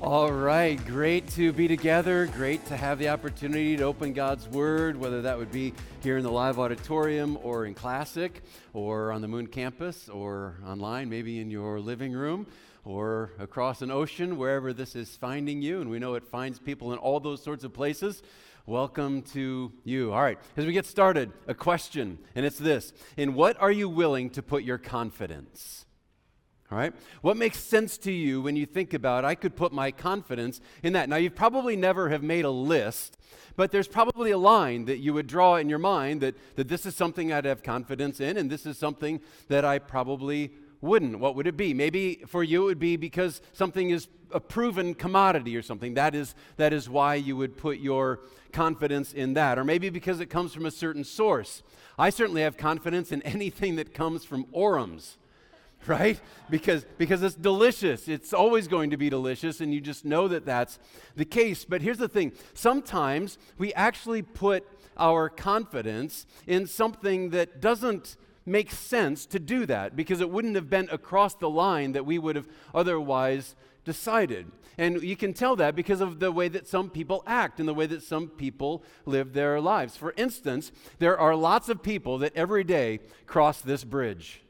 All right, great to be together. Great to have the opportunity to open God's Word, whether that would be here in the live auditorium or in Classic or on the Moon campus or online, maybe in your living room or across an ocean, wherever this is finding you. And we know it finds people in all those sorts of places. Welcome to you. All right, as we get started, a question, and it's this In what are you willing to put your confidence? All right? What makes sense to you when you think about I could put my confidence in that? Now you probably never have made a list, but there's probably a line that you would draw in your mind that, that this is something I'd have confidence in, and this is something that I probably wouldn't. What would it be? Maybe for you it would be because something is a proven commodity or something. That is, that is why you would put your confidence in that. Or maybe because it comes from a certain source. I certainly have confidence in anything that comes from Orams right? Because, because it's delicious. It's always going to be delicious, and you just know that that's the case. But here's the thing sometimes we actually put our confidence in something that doesn't make sense to do that because it wouldn't have been across the line that we would have otherwise decided. And you can tell that because of the way that some people act and the way that some people live their lives. For instance, there are lots of people that every day cross this bridge.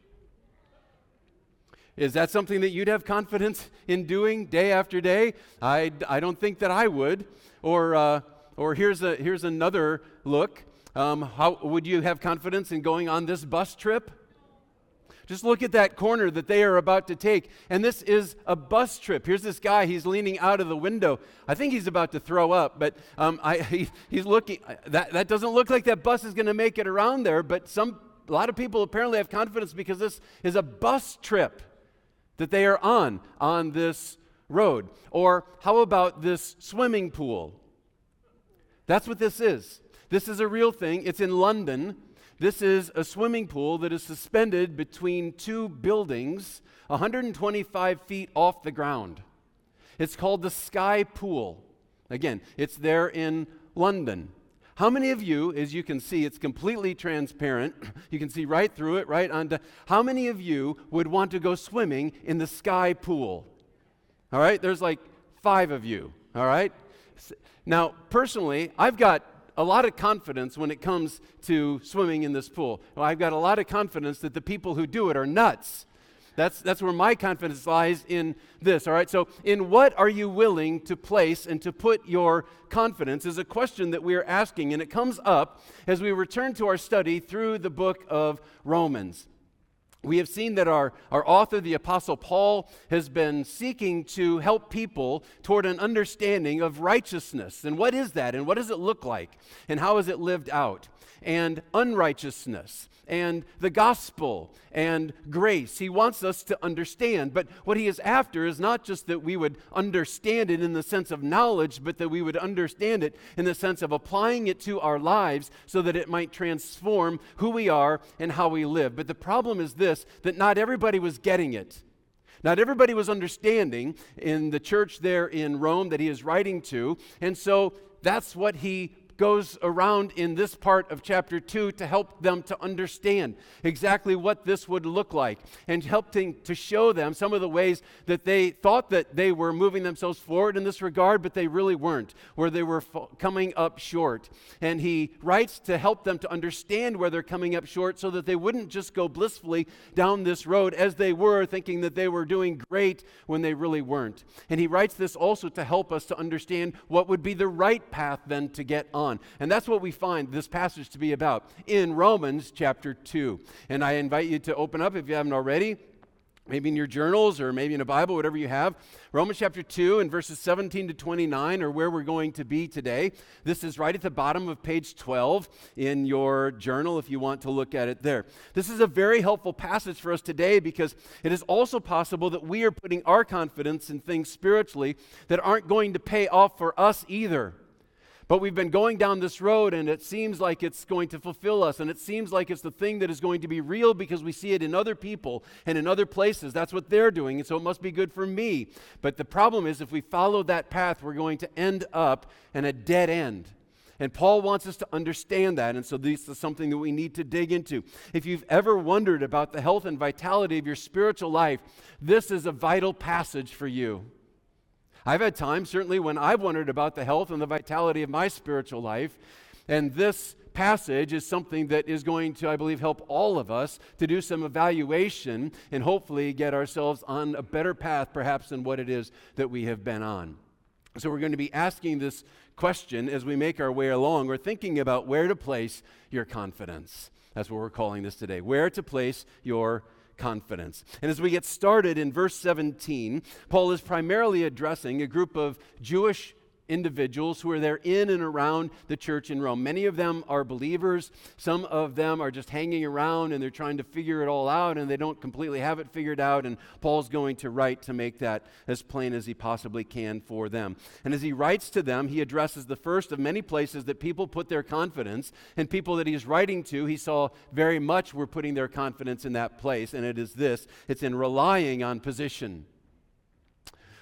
Is that something that you'd have confidence in doing day after day? I, I don't think that I would. Or, uh, or here's, a, here's another look. Um, how would you have confidence in going on this bus trip? Just look at that corner that they are about to take. And this is a bus trip. Here's this guy. He's leaning out of the window. I think he's about to throw up, but um, I, he, he's looking. That, that doesn't look like that bus is going to make it around there, but some, a lot of people apparently have confidence because this is a bus trip that they are on on this road? Or how about this swimming pool? That's what this is. This is a real thing. It's in London. This is a swimming pool that is suspended between two buildings 125 feet off the ground. It's called the Sky Pool. Again, it's there in London. How many of you, as you can see, it's completely transparent. You can see right through it, right onto. How many of you would want to go swimming in the sky pool? All right, there's like five of you. All right. Now, personally, I've got a lot of confidence when it comes to swimming in this pool. Well, I've got a lot of confidence that the people who do it are nuts. That's, that's where my confidence lies in this, all right? So, in what are you willing to place and to put your confidence is a question that we are asking, and it comes up as we return to our study through the book of Romans. We have seen that our, our author, the Apostle Paul, has been seeking to help people toward an understanding of righteousness. And what is that? And what does it look like? And how is it lived out? And unrighteousness and the gospel and grace. He wants us to understand. But what he is after is not just that we would understand it in the sense of knowledge, but that we would understand it in the sense of applying it to our lives so that it might transform who we are and how we live. But the problem is this that not everybody was getting it. Not everybody was understanding in the church there in Rome that he is writing to. And so that's what he goes around in this part of chapter 2 to help them to understand exactly what this would look like and helping to show them some of the ways that they thought that they were moving themselves forward in this regard, but they really weren't, where they were coming up short. And he writes to help them to understand where they're coming up short so that they wouldn't just go blissfully down this road as they were, thinking that they were doing great when they really weren't. And he writes this also to help us to understand what would be the right path then to get on on. And that's what we find this passage to be about in Romans chapter 2. And I invite you to open up if you haven't already maybe in your journals or maybe in a Bible, whatever you have. Romans chapter 2 and verses 17 to 29 are where we're going to be today. This is right at the bottom of page 12 in your journal if you want to look at it there. This is a very helpful passage for us today because it is also possible that we are putting our confidence in things spiritually that aren't going to pay off for us either. But we've been going down this road and it seems like it's going to fulfill us. And it seems like it's the thing that is going to be real because we see it in other people and in other places. That's what they're doing. And so it must be good for me. But the problem is, if we follow that path, we're going to end up in a dead end. And Paul wants us to understand that. And so this is something that we need to dig into. If you've ever wondered about the health and vitality of your spiritual life, this is a vital passage for you. I've had times, certainly, when I've wondered about the health and the vitality of my spiritual life. And this passage is something that is going to, I believe, help all of us to do some evaluation and hopefully get ourselves on a better path, perhaps, than what it is that we have been on. So, we're going to be asking this question as we make our way along. We're thinking about where to place your confidence. That's what we're calling this today. Where to place your confidence. And as we get started in verse 17, Paul is primarily addressing a group of Jewish individuals who are there in and around the church in Rome. Many of them are believers. Some of them are just hanging around and they're trying to figure it all out and they don't completely have it figured out. And Paul's going to write to make that as plain as he possibly can for them. And as he writes to them, he addresses the first of many places that people put their confidence. And people that he's writing to, he saw very much were putting their confidence in that place. And it is this it's in relying on position.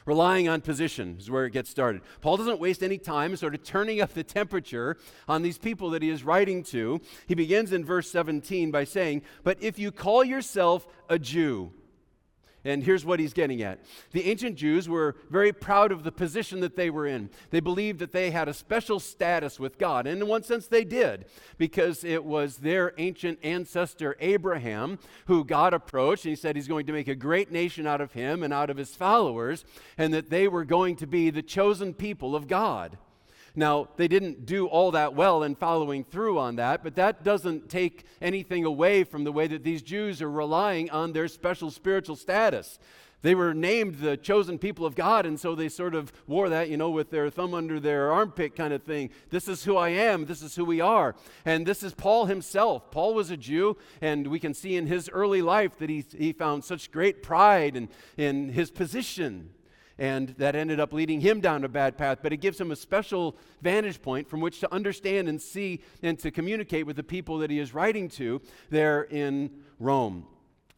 Relying on position is where it gets started. Paul doesn't waste any time sort of turning up the temperature on these people that he is writing to. He begins in verse 17 by saying, But if you call yourself a Jew, and here's what he's getting at. The ancient Jews were very proud of the position that they were in. They believed that they had a special status with God. And in one sense, they did, because it was their ancient ancestor Abraham who God approached. And he said he's going to make a great nation out of him and out of his followers, and that they were going to be the chosen people of God. Now, they didn't do all that well in following through on that, but that doesn't take anything away from the way that these Jews are relying on their special spiritual status. They were named the chosen people of God, and so they sort of wore that, you know, with their thumb under their armpit kind of thing. This is who I am. This is who we are. And this is Paul himself. Paul was a Jew, and we can see in his early life that he, he found such great pride in, in his position and that ended up leading him down a bad path. But it gives him a special vantage point from which to understand and see and to communicate with the people that he is writing to there in Rome.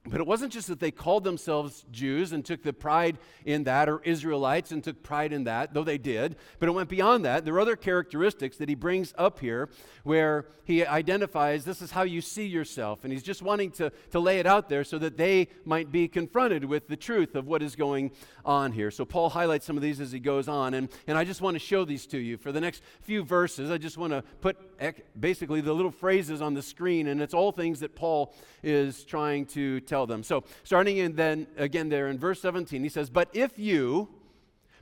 But it wasn't just that they called themselves Jews and took the pride in that, or Israelites and took pride in that, though they did. But it went beyond that. There are other characteristics that he brings up here where he identifies this is how you see yourself. And he's just wanting to, to lay it out there so that they might be confronted with the truth of what is going on here. So Paul highlights some of these as he goes on. And, and I just want to show these to you. For the next few verses, I just want to put basically the little phrases on the screen. And it's all things that Paul is trying to tell them. So, starting in then again there in verse 17, he says, But if you,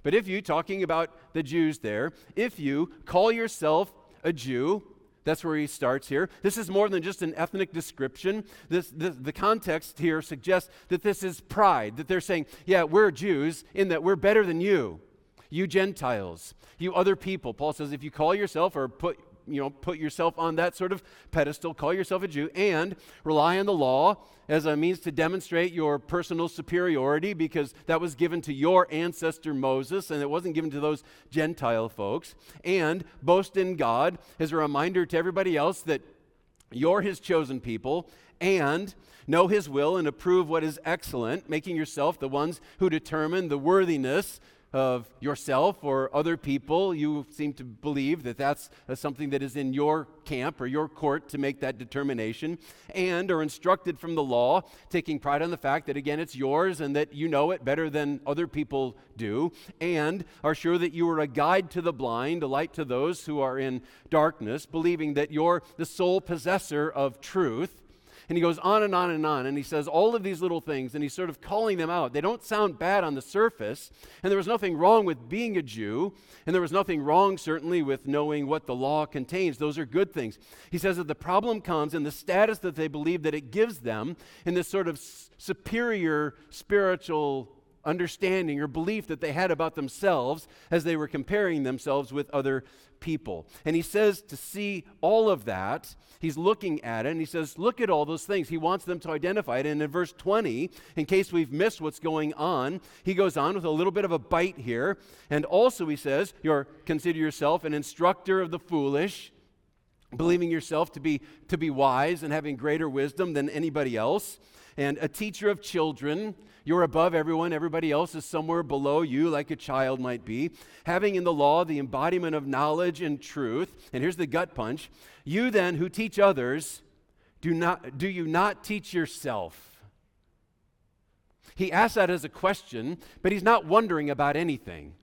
but if you, talking about the Jews there, if you call yourself a Jew, that's where he starts here. This is more than just an ethnic description. This, this, the context here suggests that this is pride, that they're saying, yeah, we're Jews in that we're better than you, you Gentiles, you other people. Paul says, if you call yourself or put you know, put yourself on that sort of pedestal, call yourself a Jew, and rely on the law as a means to demonstrate your personal superiority because that was given to your ancestor Moses and it wasn't given to those Gentile folks. And boast in God as a reminder to everybody else that you're his chosen people and know his will and approve what is excellent, making yourself the ones who determine the worthiness of yourself or other people. You seem to believe that that's something that is in your camp or your court to make that determination, and are instructed from the law, taking pride on the fact that, again, it's yours and that you know it better than other people do, and are sure that you are a guide to the blind, a light to those who are in darkness, believing that you're the sole possessor of truth and he goes on and on and on. And he says all of these little things, and he's sort of calling them out. They don't sound bad on the surface. And there was nothing wrong with being a Jew. And there was nothing wrong, certainly, with knowing what the law contains. Those are good things. He says that the problem comes in the status that they believe that it gives them in this sort of superior spiritual understanding or belief that they had about themselves as they were comparing themselves with other people. And he says to see all of that, he's looking at it and he says, Look at all those things. He wants them to identify it. And in verse 20, in case we've missed what's going on, he goes on with a little bit of a bite here. And also, he says, You're consider yourself an instructor of the foolish believing yourself to be to be wise and having greater wisdom than anybody else and a teacher of children you're above everyone. Everybody else is somewhere below you, like a child might be. Having in the law the embodiment of knowledge and truth. And here's the gut punch. You then who teach others, do, not, do you not teach yourself? He asks that as a question, but he's not wondering about anything.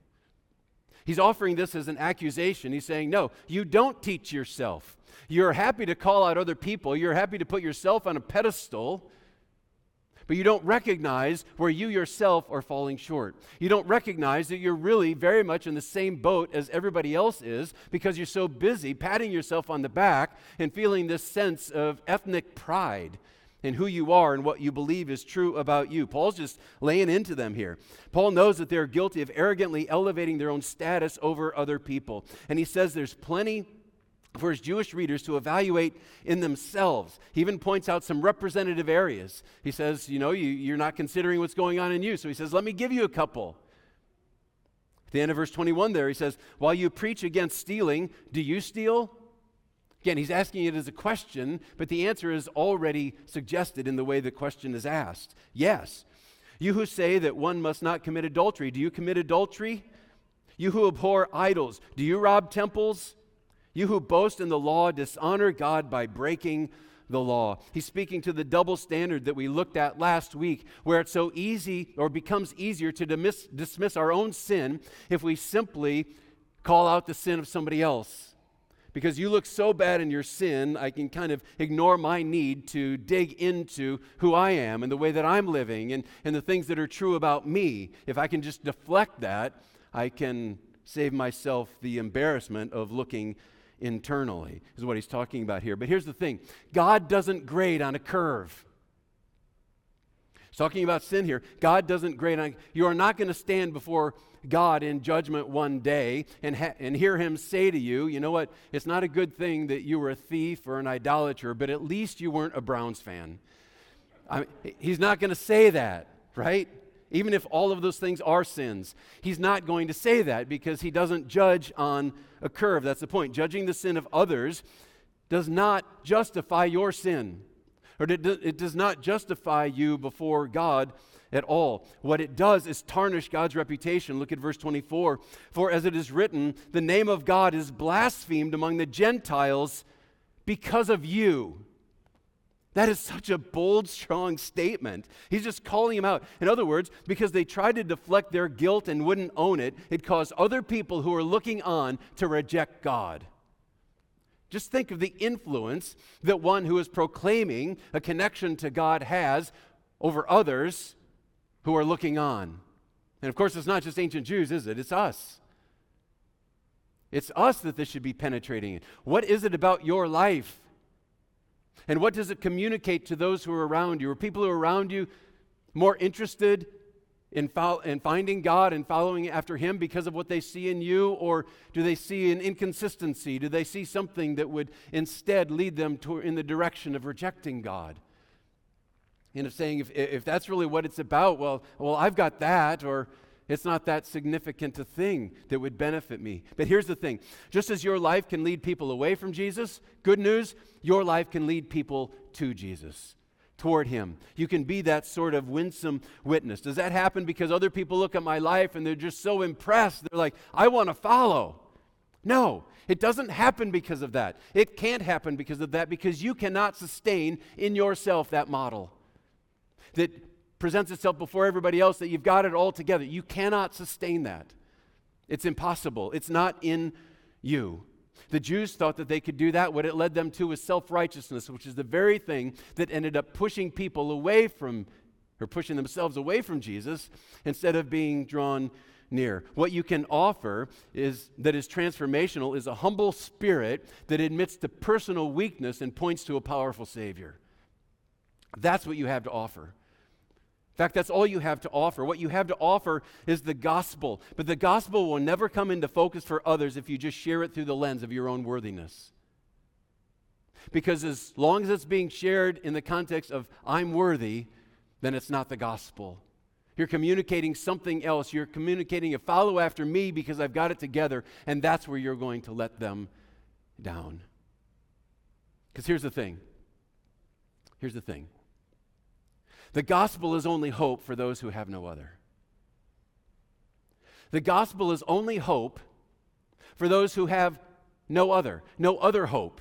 He's offering this as an accusation. He's saying, No, you don't teach yourself. You're happy to call out other people, you're happy to put yourself on a pedestal, but you don't recognize where you yourself are falling short. You don't recognize that you're really very much in the same boat as everybody else is because you're so busy patting yourself on the back and feeling this sense of ethnic pride in who you are and what you believe is true about you. Paul's just laying into them here. Paul knows that they're guilty of arrogantly elevating their own status over other people. And he says there's plenty for his Jewish readers to evaluate in themselves. He even points out some representative areas. He says, You know, you, you're not considering what's going on in you. So he says, Let me give you a couple. At the end of verse 21 there, he says, While you preach against stealing, do you steal? Again, he's asking it as a question, but the answer is already suggested in the way the question is asked. Yes. You who say that one must not commit adultery, do you commit adultery? You who abhor idols, do you rob temples? You who boast in the law dishonor God by breaking the law. He's speaking to the double standard that we looked at last week, where it's so easy or becomes easier to dismiss, dismiss our own sin if we simply call out the sin of somebody else. Because you look so bad in your sin, I can kind of ignore my need to dig into who I am and the way that I'm living and, and the things that are true about me. If I can just deflect that, I can save myself the embarrassment of looking internally, is what he's talking about here. But here's the thing God doesn't grade on a curve. He's talking about sin here. God doesn't grade on, you are not going to stand before God in judgment one day and, ha- and hear him say to you, you know what, it's not a good thing that you were a thief or an idolater, but at least you weren't a Browns fan. I mean, he's not going to say that, right? Even if all of those things are sins, he's not going to say that because he doesn't judge on a curve. That's the point. Judging the sin of others does not justify your sin, or it does not justify you before God at all. What it does is tarnish God's reputation. Look at verse 24. For as it is written, the name of God is blasphemed among the Gentiles because of you. That is such a bold, strong statement. He's just calling him out. In other words, because they tried to deflect their guilt and wouldn't own it, it caused other people who are looking on to reject God. Just think of the influence that one who is proclaiming a connection to God has over others who are looking on. And of course, it's not just ancient Jews, is it? It's us. It's us that this should be penetrating. What is it about your life and what does it communicate to those who are around you? Are people who are around you more interested in, fo- in finding God and following after Him because of what they see in you? Or do they see an inconsistency? Do they see something that would instead lead them to, in the direction of rejecting God? And of saying, if, if that's really what it's about, well, well, I've got that, or it's not that significant a thing that would benefit me. But here's the thing just as your life can lead people away from Jesus, good news, your life can lead people to Jesus, toward Him. You can be that sort of winsome witness. Does that happen because other people look at my life and they're just so impressed? They're like, I want to follow. No, it doesn't happen because of that. It can't happen because of that because you cannot sustain in yourself that model. That presents itself before everybody else that you've got it all together. You cannot sustain that. It's impossible. It's not in you. The Jews thought that they could do that. What it led them to was self righteousness, which is the very thing that ended up pushing people away from, or pushing themselves away from Jesus instead of being drawn near. What you can offer is that is transformational is a humble spirit that admits to personal weakness and points to a powerful Savior. That's what you have to offer. In fact, that's all you have to offer. What you have to offer is the gospel. But the gospel will never come into focus for others if you just share it through the lens of your own worthiness. Because as long as it's being shared in the context of I'm worthy, then it's not the gospel. You're communicating something else. You're communicating a follow after me because I've got it together, and that's where you're going to let them down. Because here's the thing. Here's the thing. The gospel is only hope for those who have no other. The gospel is only hope for those who have no other, no other hope.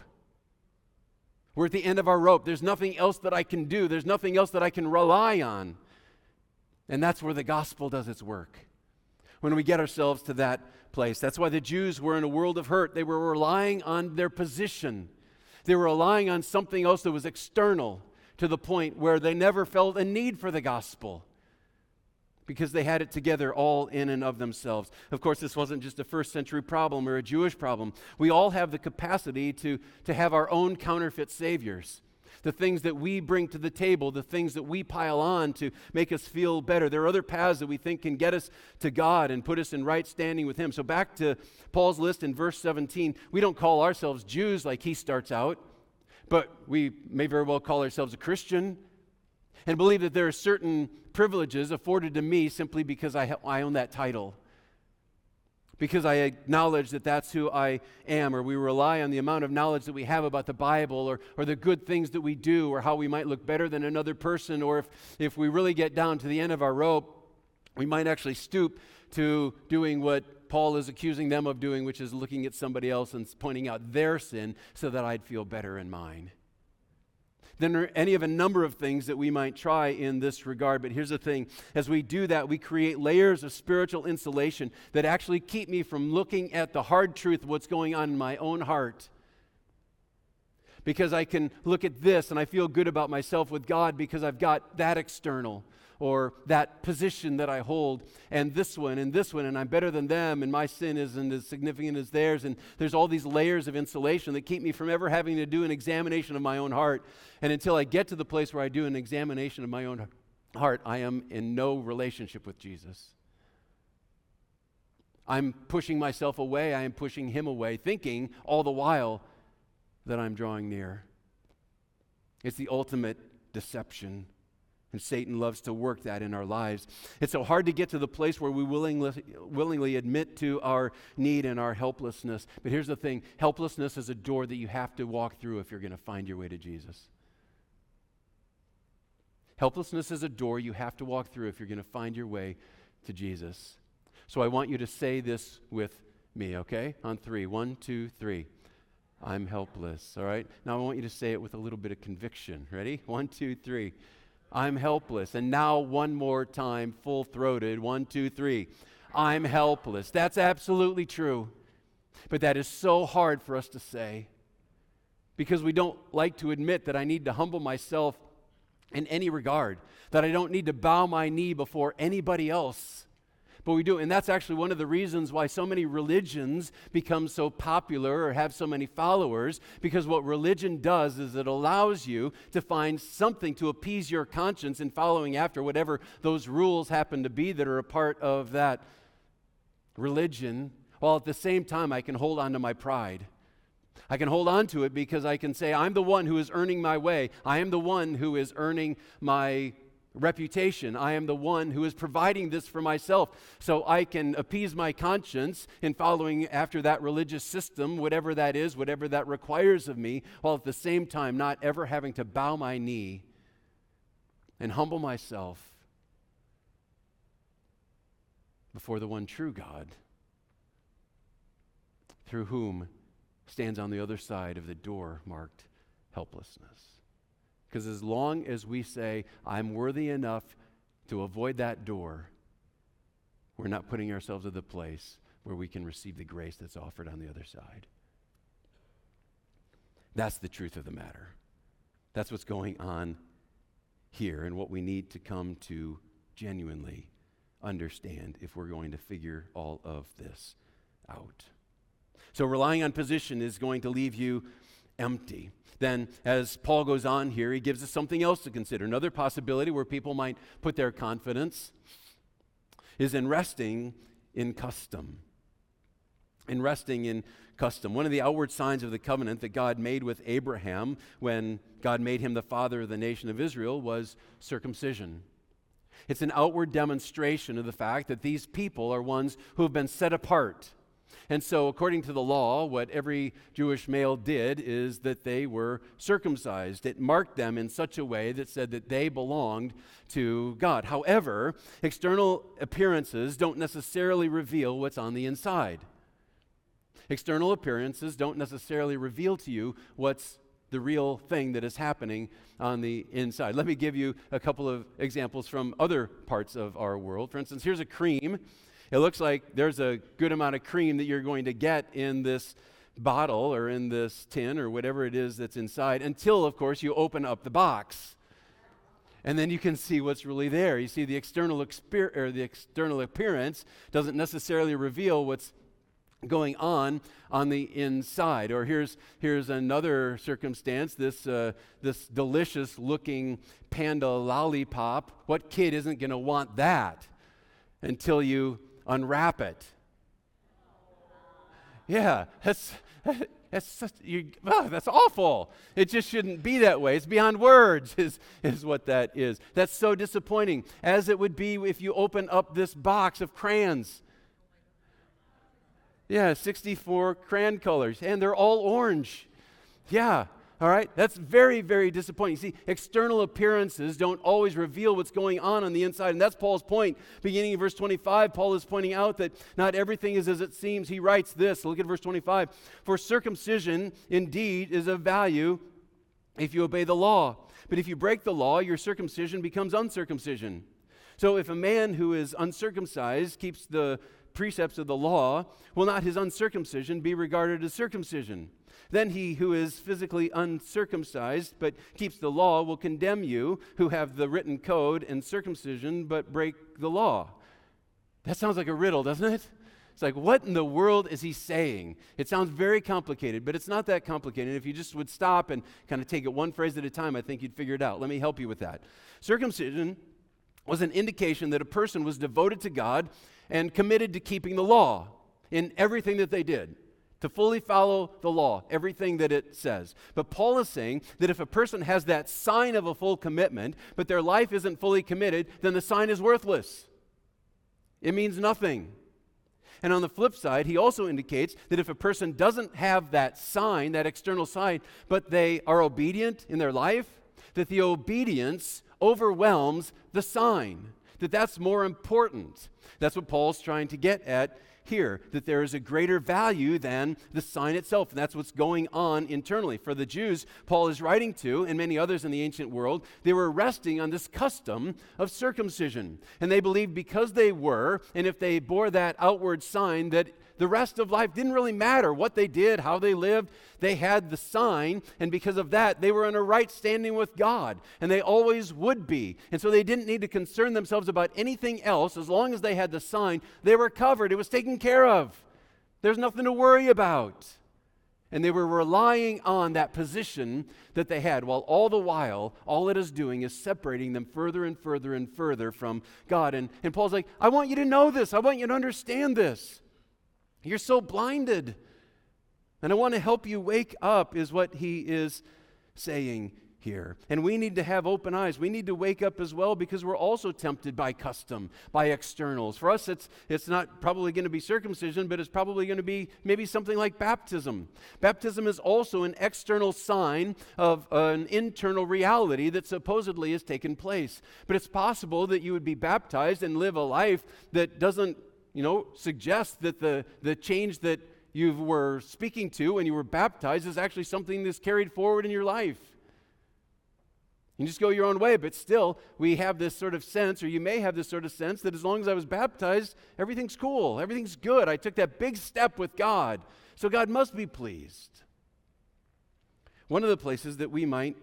We're at the end of our rope. There's nothing else that I can do, there's nothing else that I can rely on. And that's where the gospel does its work. when we get ourselves to that place. That's why the Jews were in a world of hurt. They were relying on their position, they were relying on something else that was external to the point where they never felt a need for the gospel because they had it together all in and of themselves. Of course, this wasn't just a first century problem or a Jewish problem. We all have the capacity to, to have our own counterfeit saviors. The things that we bring to the table, the things that we pile on to make us feel better. There are other paths that we think can get us to God and put us in right standing with Him. So, back to Paul's list in verse 17, we don't call ourselves Jews like he starts out, but we may very well call ourselves a Christian and believe that there are certain privileges afforded to me simply because I, ha- I own that title. Because I acknowledge that that's who I am, or we rely on the amount of knowledge that we have about the Bible, or, or the good things that we do, or how we might look better than another person, or if, if we really get down to the end of our rope, we might actually stoop to doing what Paul is accusing them of doing, which is looking at somebody else and pointing out their sin so that I'd feel better in mine than any of a number of things that we might try in this regard. But here's the thing as we do that, we create layers of spiritual insulation that actually keep me from looking at the hard truth of what's going on in my own heart. Because I can look at this and I feel good about myself with God because I've got that external or that position that I hold, and this one and this one, and I'm better than them, and my sin isn't as significant as theirs. And there's all these layers of insulation that keep me from ever having to do an examination of my own heart. And until I get to the place where I do an examination of my own heart, I am in no relationship with Jesus. I'm pushing myself away, I am pushing him away, thinking all the while that I'm drawing near. It's the ultimate deception. And Satan loves to work that in our lives. It's so hard to get to the place where we willingly, willingly admit to our need and our helplessness. But here's the thing helplessness is a door that you have to walk through if you're going to find your way to Jesus. Helplessness is a door you have to walk through if you're going to find your way to Jesus. So I want you to say this with me, okay? On three. One, two, three. I'm helpless, all right? Now I want you to say it with a little bit of conviction. Ready? One, two, three. I'm helpless. And now, one more time, full throated. One, two, three. I'm helpless. That's absolutely true. But that is so hard for us to say because we don't like to admit that I need to humble myself in any regard, that I don't need to bow my knee before anybody else but we do. And that's actually one of the reasons why so many religions become so popular or have so many followers, because what religion does is it allows you to find something to appease your conscience in following after whatever those rules happen to be that are a part of that religion, while at the same time I can hold on to my pride. I can hold on to it because I can say, I'm the one who is earning my way. I am the one who is earning my reputation. I am the one who is providing this for myself. So I can appease my conscience in following after that religious system, whatever that is, whatever that requires of me, while at the same time not ever having to bow my knee and humble myself before the one true God, through whom stands on the other side of the door marked helplessness. Because as long as we say, I'm worthy enough to avoid that door, we're not putting ourselves at the place where we can receive the grace that's offered on the other side. That's the truth of the matter. That's what's going on here and what we need to come to genuinely understand if we're going to figure all of this out. So, relying on position is going to leave you empty. Then, as Paul goes on here, he gives us something else to consider. Another possibility where people might put their confidence is in resting in custom. In resting in custom. One of the outward signs of the covenant that God made with Abraham when God made him the father of the nation of Israel was circumcision. It's an outward demonstration of the fact that these people are ones who have been set apart and so, according to the law, what every Jewish male did is that they were circumcised. It marked them in such a way that said that they belonged to God. However, external appearances don't necessarily reveal what's on the inside. External appearances don't necessarily reveal to you what's the real thing that is happening on the inside. Let me give you a couple of examples from other parts of our world. For instance, here's a cream it looks like there's a good amount of cream that you're going to get in this bottle or in this tin or whatever it is that's inside until, of course, you open up the box. And then you can see what's really there. You see, the external, exper- or the external appearance doesn't necessarily reveal what's going on on the inside. Or here's, here's another circumstance this, uh, this delicious looking panda lollipop. What kid isn't going to want that until you unwrap it? Yeah, that's, that's, such, you, oh, that's awful. It just shouldn't be that way. It's beyond words, is, is what that is. That's so disappointing, as it would be if you open up this box of crayons yeah, 64 crayon colors, and they're all orange. Yeah, all right? That's very, very disappointing. See, external appearances don't always reveal what's going on on the inside. And that's Paul's point. Beginning in verse 25, Paul is pointing out that not everything is as it seems. He writes this look at verse 25 For circumcision indeed is of value if you obey the law. But if you break the law, your circumcision becomes uncircumcision. So if a man who is uncircumcised keeps the precepts of the law, will not his uncircumcision be regarded as circumcision? Then he who is physically uncircumcised but keeps the law will condemn you who have the written code and circumcision but break the law. That sounds like a riddle, doesn't it? It's like, what in the world is he saying? It sounds very complicated, but it's not that complicated. If you just would stop and kind of take it one phrase at a time, I think you'd figure it out. Let me help you with that. Circumcision was an indication that a person was devoted to God and committed to keeping the law in everything that they did, to fully follow the law, everything that it says. But Paul is saying that if a person has that sign of a full commitment, but their life isn't fully committed, then the sign is worthless. It means nothing. And on the flip side, he also indicates that if a person doesn't have that sign, that external sign, but they are obedient in their life, that the obedience overwhelms the sign that that's more important. That's what Paul's trying to get at here, that there is a greater value than the sign itself. And that's what's going on internally. For the Jews, Paul is writing to, and many others in the ancient world, they were resting on this custom of circumcision. And they believed because they were, and if they bore that outward sign, that the rest of life didn't really matter what they did, how they lived. They had the sign, and because of that, they were in a right standing with God, and they always would be. And so they didn't need to concern themselves about anything else. As long as they had the sign, they were covered, it was taken care of. There's nothing to worry about. And they were relying on that position that they had, while all the while, all it is doing is separating them further and further and further from God. And, and Paul's like, I want you to know this. I want you to understand this. You're so blinded. And I want to help you wake up, is what he is saying here. And we need to have open eyes. We need to wake up as well because we're also tempted by custom, by externals. For us, it's, it's not probably going to be circumcision, but it's probably going to be maybe something like baptism. Baptism is also an external sign of an internal reality that supposedly has taken place. But it's possible that you would be baptized and live a life that doesn't you know, suggest that the, the change that you were speaking to when you were baptized is actually something that's carried forward in your life. You just go your own way, but still, we have this sort of sense, or you may have this sort of sense, that as long as I was baptized, everything's cool, everything's good. I took that big step with God, so God must be pleased. One of the places that we might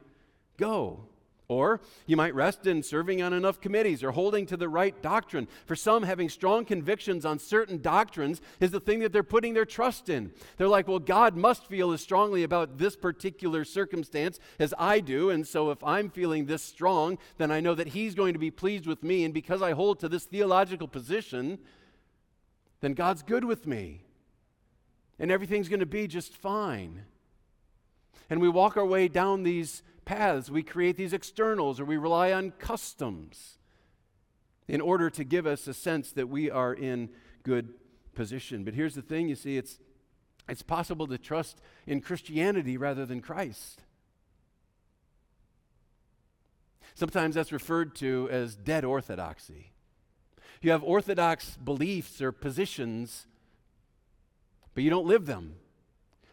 go or you might rest in serving on enough committees or holding to the right doctrine. For some, having strong convictions on certain doctrines is the thing that they're putting their trust in. They're like, well, God must feel as strongly about this particular circumstance as I do. And so if I'm feeling this strong, then I know that He's going to be pleased with me. And because I hold to this theological position, then God's good with me. And everything's going to be just fine. And we walk our way down these paths. We create these externals or we rely on customs in order to give us a sense that we are in good position. But here's the thing you see, it's, it's possible to trust in Christianity rather than Christ. Sometimes that's referred to as dead orthodoxy. You have orthodox beliefs or positions, but you don't live them.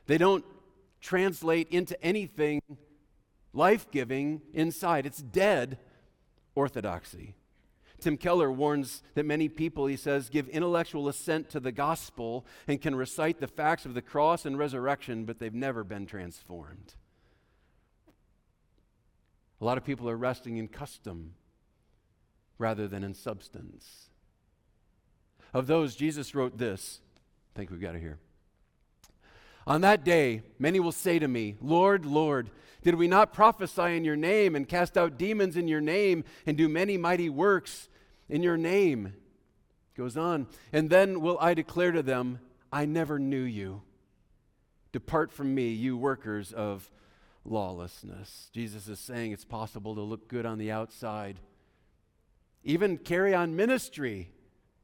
They don't translate into anything life giving inside. It's dead orthodoxy. Tim Keller warns that many people, he says, give intellectual assent to the gospel and can recite the facts of the cross and resurrection, but they've never been transformed. A lot of people are resting in custom rather than in substance. Of those, Jesus wrote this. I think we've got it here. On that day, many will say to me, Lord, Lord, did we not prophesy in your name and cast out demons in your name and do many mighty works in your name? Goes on. And then will I declare to them, I never knew you. Depart from me, you workers of lawlessness. Jesus is saying it's possible to look good on the outside, even carry on ministry,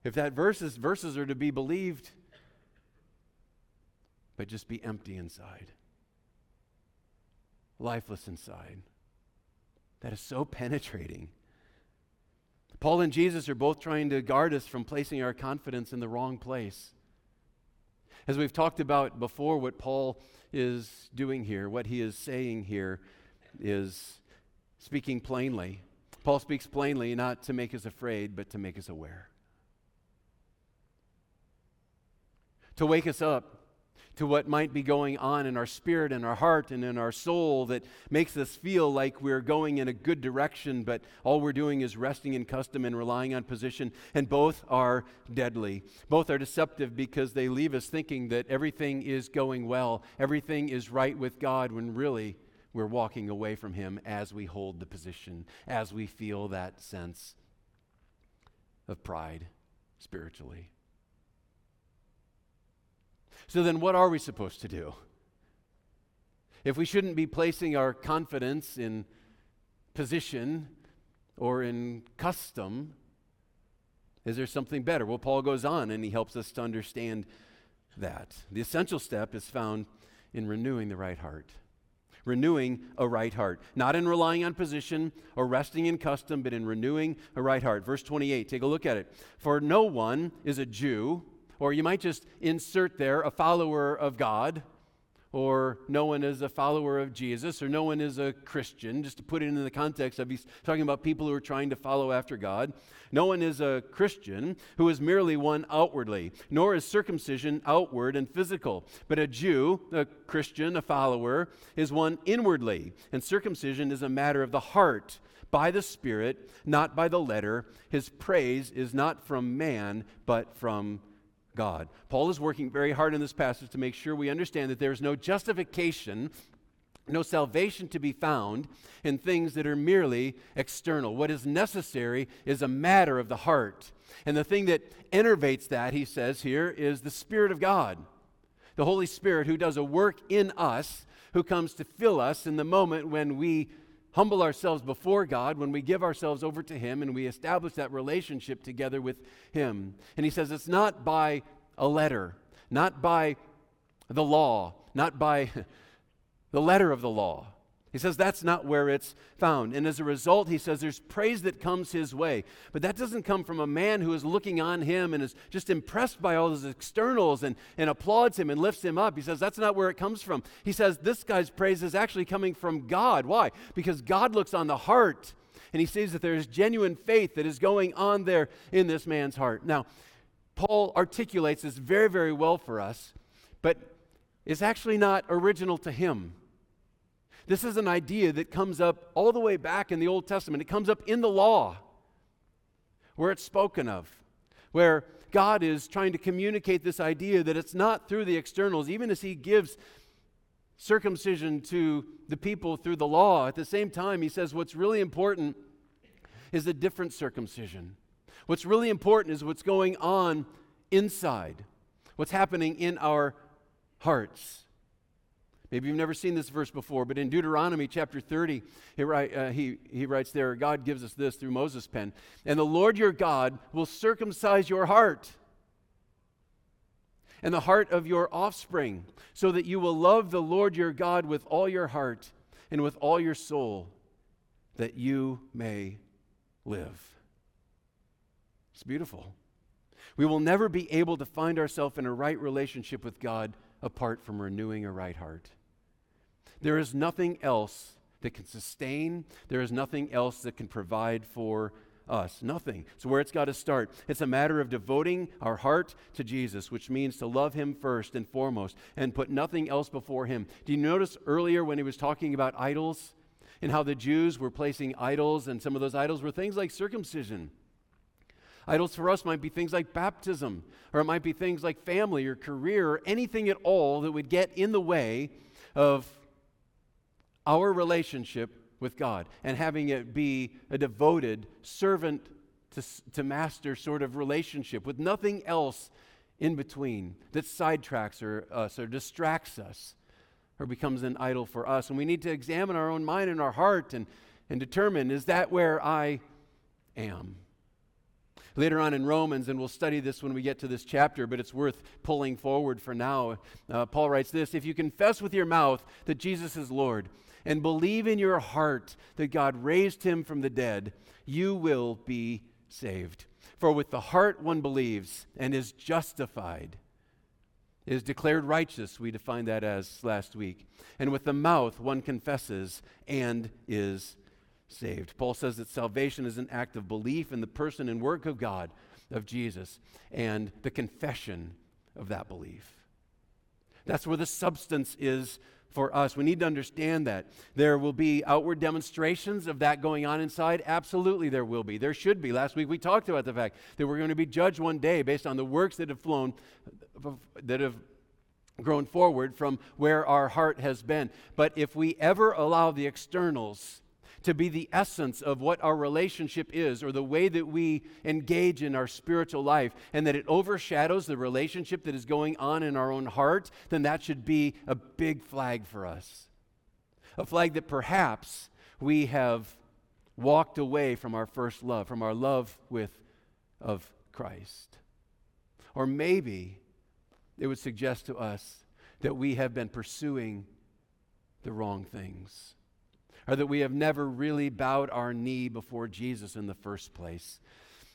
if that verses, verses are to be believed, but just be empty inside lifeless inside. That is so penetrating. Paul and Jesus are both trying to guard us from placing our confidence in the wrong place. As we've talked about before, what Paul is doing here, what he is saying here, is speaking plainly. Paul speaks plainly not to make us afraid, but to make us aware. To wake us up to what might be going on in our spirit and our heart and in our soul that makes us feel like we're going in a good direction, but all we're doing is resting in custom and relying on position. And both are deadly. Both are deceptive because they leave us thinking that everything is going well, everything is right with God, when really we're walking away from Him as we hold the position, as we feel that sense of pride spiritually. So then, what are we supposed to do? If we shouldn't be placing our confidence in position or in custom, is there something better? Well, Paul goes on and he helps us to understand that. The essential step is found in renewing the right heart. Renewing a right heart. Not in relying on position or resting in custom, but in renewing a right heart. Verse 28, take a look at it. For no one is a Jew or you might just insert there a follower of God, or no one is a follower of Jesus, or no one is a Christian, just to put it in the context of he's talking about people who are trying to follow after God. No one is a Christian who is merely one outwardly, nor is circumcision outward and physical. But a Jew, a Christian, a follower, is one inwardly, and circumcision is a matter of the heart by the Spirit, not by the letter. His praise is not from man, but from God. Paul is working very hard in this passage to make sure we understand that there is no justification, no salvation to be found in things that are merely external. What is necessary is a matter of the heart. And the thing that enervates that, he says here, is the Spirit of God. The Holy Spirit who does a work in us, who comes to fill us in the moment when we humble ourselves before God, when we give ourselves over to Him and we establish that relationship together with Him. And He says it's not by a letter, not by the law, not by the letter of the law. He says that's not where it's found. And as a result, he says there's praise that comes his way. But that doesn't come from a man who is looking on him and is just impressed by all his externals and, and applauds him and lifts him up. He says that's not where it comes from. He says this guy's praise is actually coming from God. Why? Because God looks on the heart and he sees that there is genuine faith that is going on there in this man's heart. Now, Paul articulates this very, very well for us, but it's actually not original to him. This is an idea that comes up all the way back in the Old Testament. It comes up in the law where it's spoken of, where God is trying to communicate this idea that it's not through the externals, even as He gives circumcision to the people through the law. At the same time, He says what's really important is a different circumcision. What's really important is what's going on inside, what's happening in our hearts. Maybe you've never seen this verse before, but in Deuteronomy chapter 30, he, write, uh, he, he writes there, God gives us this through Moses' pen. And the Lord your God will circumcise your heart and the heart of your offspring, so that you will love the Lord your God with all your heart and with all your soul, that you may live. It's beautiful. We will never be able to find ourselves in a right relationship with God apart from renewing a right heart. There is nothing else that can sustain, there is nothing else that can provide for us. Nothing. So, where it's got to start, it's a matter of devoting our heart to Jesus, which means to love Him first and foremost and put nothing else before Him. Do you notice earlier when he was talking about idols and how the Jews were placing idols, and some of those idols were things like circumcision? Idols for us might be things like baptism, or it might be things like family or career, or anything at all that would get in the way of our relationship with God and having it be a devoted servant to, to master sort of relationship with nothing else in between that sidetracks or, us or distracts us or becomes an idol for us. And we need to examine our own mind and our heart and, and determine is that where I am? Later on in Romans, and we'll study this when we get to this chapter, but it's worth pulling forward for now. Uh, Paul writes this If you confess with your mouth that Jesus is Lord and believe in your heart that God raised him from the dead, you will be saved. For with the heart one believes and is justified, is declared righteous, we defined that as last week. And with the mouth one confesses and is saved. Paul says that salvation is an act of belief in the person and work of God, of Jesus, and the confession of that belief. That's where the substance is for us. We need to understand that. There will be outward demonstrations of that going on inside. Absolutely, there will be. There should be. Last week we talked about the fact that we're going to be judged one day based on the works that have flown, that have grown forward from where our heart has been. But if we ever allow the externals to be the essence of what our relationship is or the way that we engage in our spiritual life, and that it overshadows the relationship that is going on in our own heart, then that should be a big flag for us. A flag that perhaps we have walked away from our first love, from our love with of Christ. Or maybe it would suggest to us that we have been pursuing the wrong things or that we have never really bowed our knee before Jesus in the first place.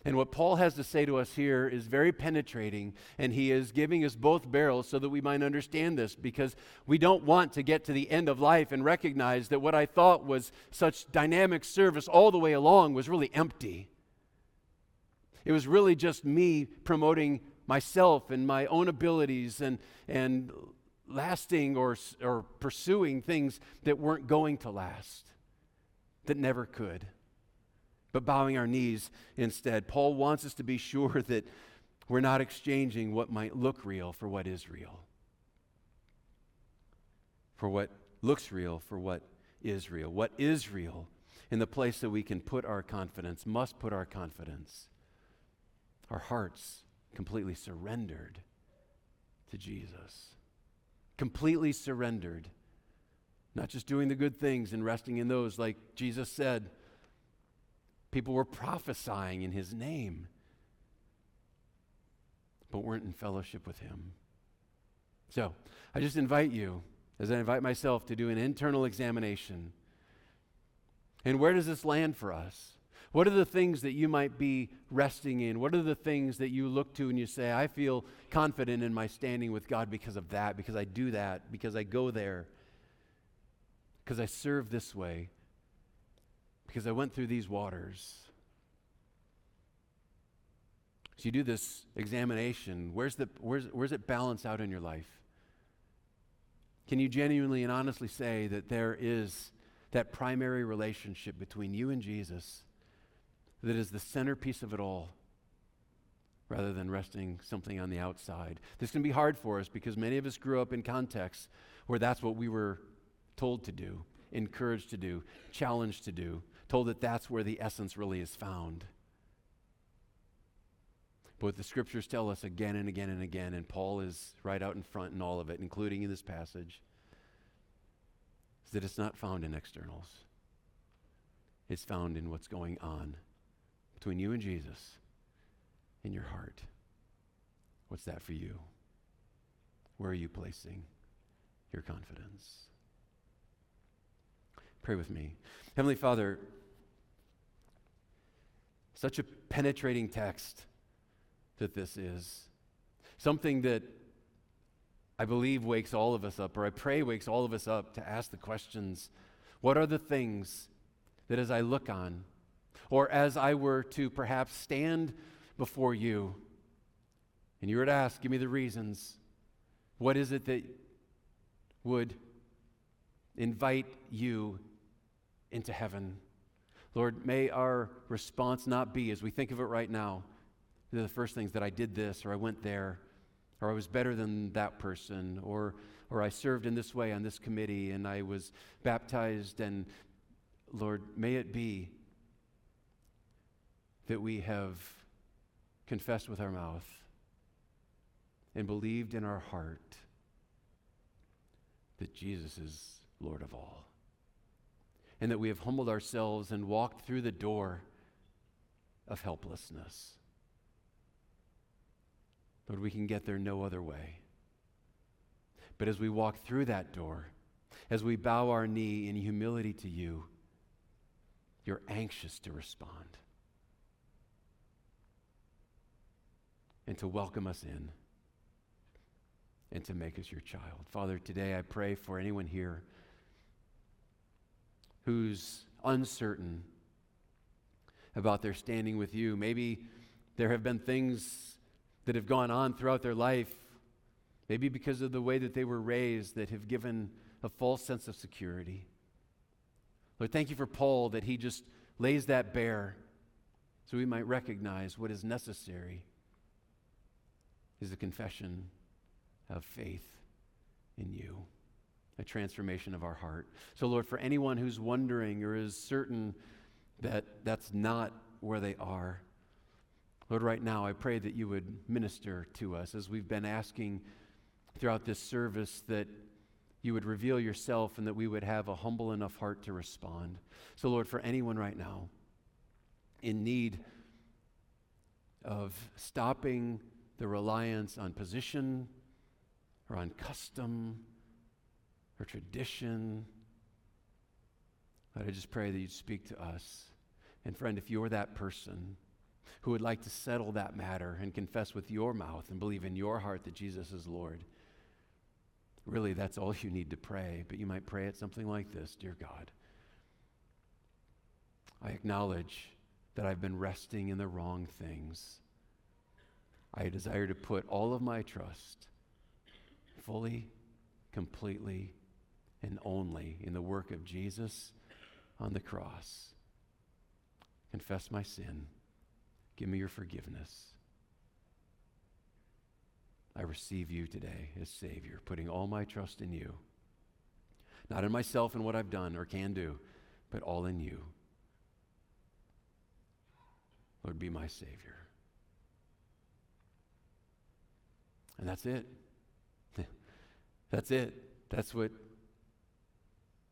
And what Paul has to say to us here is very penetrating, and he is giving us both barrels so that we might understand this because we don't want to get to the end of life and recognize that what I thought was such dynamic service all the way along was really empty. It was really just me promoting myself and my own abilities and, and lasting or, or pursuing things that weren't going to last, that never could, but bowing our knees instead. Paul wants us to be sure that we're not exchanging what might look real for what is real, for what looks real for what is real. What is real in the place that we can put our confidence, must put our confidence, our hearts completely surrendered to Jesus completely surrendered. Not just doing the good things and resting in those, like Jesus said. People were prophesying in his name, but weren't in fellowship with him. So I just invite you, as I invite myself, to do an internal examination. And where does this land for us? What are the things that you might be resting in? What are the things that you look to and you say, I feel confident in my standing with God because of that, because I do that, because I go there, because I serve this way, because I went through these waters? So you do this examination. Where's, the, where's, where's it balance out in your life? Can you genuinely and honestly say that there is that primary relationship between you and Jesus? That is the centerpiece of it all rather than resting something on the outside. This can be hard for us because many of us grew up in contexts where that's what we were told to do, encouraged to do, challenged to do, told that that's where the essence really is found. But the scriptures tell us again and again and again, and Paul is right out in front in all of it, including in this passage, is that it's not found in externals. It's found in what's going on between you and Jesus in your heart. What's that for you? Where are you placing your confidence? Pray with me. Heavenly Father, such a penetrating text that this is. Something that I believe wakes all of us up, or I pray wakes all of us up to ask the questions what are the things that as I look on, Or as I were to perhaps stand before you and you were to ask, give me the reasons, what is it that would invite you into heaven? Lord, may our response not be, as we think of it right now, the first things that I did this, or I went there, or I was better than that person, or, or I served in this way on this committee, and I was baptized. And Lord, may it be that we have confessed with our mouth and believed in our heart that Jesus is Lord of all. And that we have humbled ourselves and walked through the door of helplessness. Lord, we can get there no other way. But as we walk through that door, as we bow our knee in humility to you, you're anxious to respond and to welcome us in and to make us your child. Father, today I pray for anyone here who's uncertain about their standing with you. Maybe there have been things that have gone on throughout their life, maybe because of the way that they were raised, that have given a false sense of security. Lord, thank you for Paul that he just lays that bare so we might recognize what is necessary is a confession of faith in you, a transformation of our heart. So, Lord, for anyone who's wondering or is certain that that's not where they are, Lord, right now I pray that you would minister to us as we've been asking throughout this service that you would reveal yourself and that we would have a humble enough heart to respond. So, Lord, for anyone right now in need of stopping the reliance on position or on custom or tradition. But I just pray that you'd speak to us. And friend, if you're that person who would like to settle that matter and confess with your mouth and believe in your heart that Jesus is Lord, really that's all you need to pray. But you might pray it something like this Dear God, I acknowledge that I've been resting in the wrong things. I desire to put all of my trust fully, completely, and only in the work of Jesus on the cross. Confess my sin. Give me your forgiveness. I receive you today as Savior, putting all my trust in you. Not in myself and what I've done or can do, but all in you. Lord, be my Savior. And that's it. That's it. That's what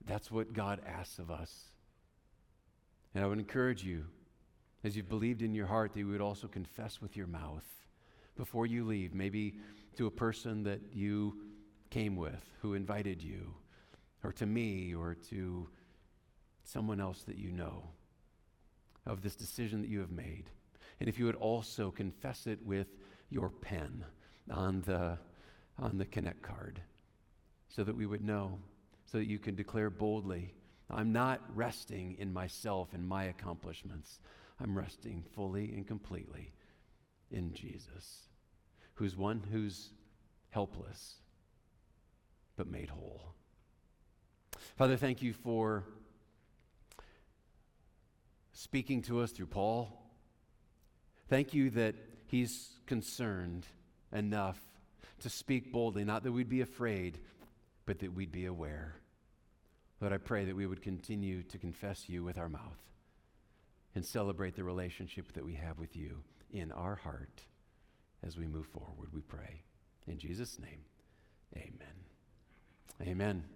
that's what God asks of us. And I would encourage you, as you've believed in your heart, that you would also confess with your mouth before you leave, maybe to a person that you came with, who invited you, or to me, or to someone else that you know, of this decision that you have made. And if you would also confess it with your pen on the, on the Connect card so that we would know, so that you can declare boldly, I'm not resting in myself and my accomplishments. I'm resting fully and completely in Jesus, who's one who's helpless but made whole. Father, thank you for speaking to us through Paul. Thank you that he's concerned enough to speak boldly, not that we'd be afraid, but that we'd be aware. Lord, I pray that we would continue to confess you with our mouth and celebrate the relationship that we have with you in our heart as we move forward, we pray. In Jesus' name, amen. Amen.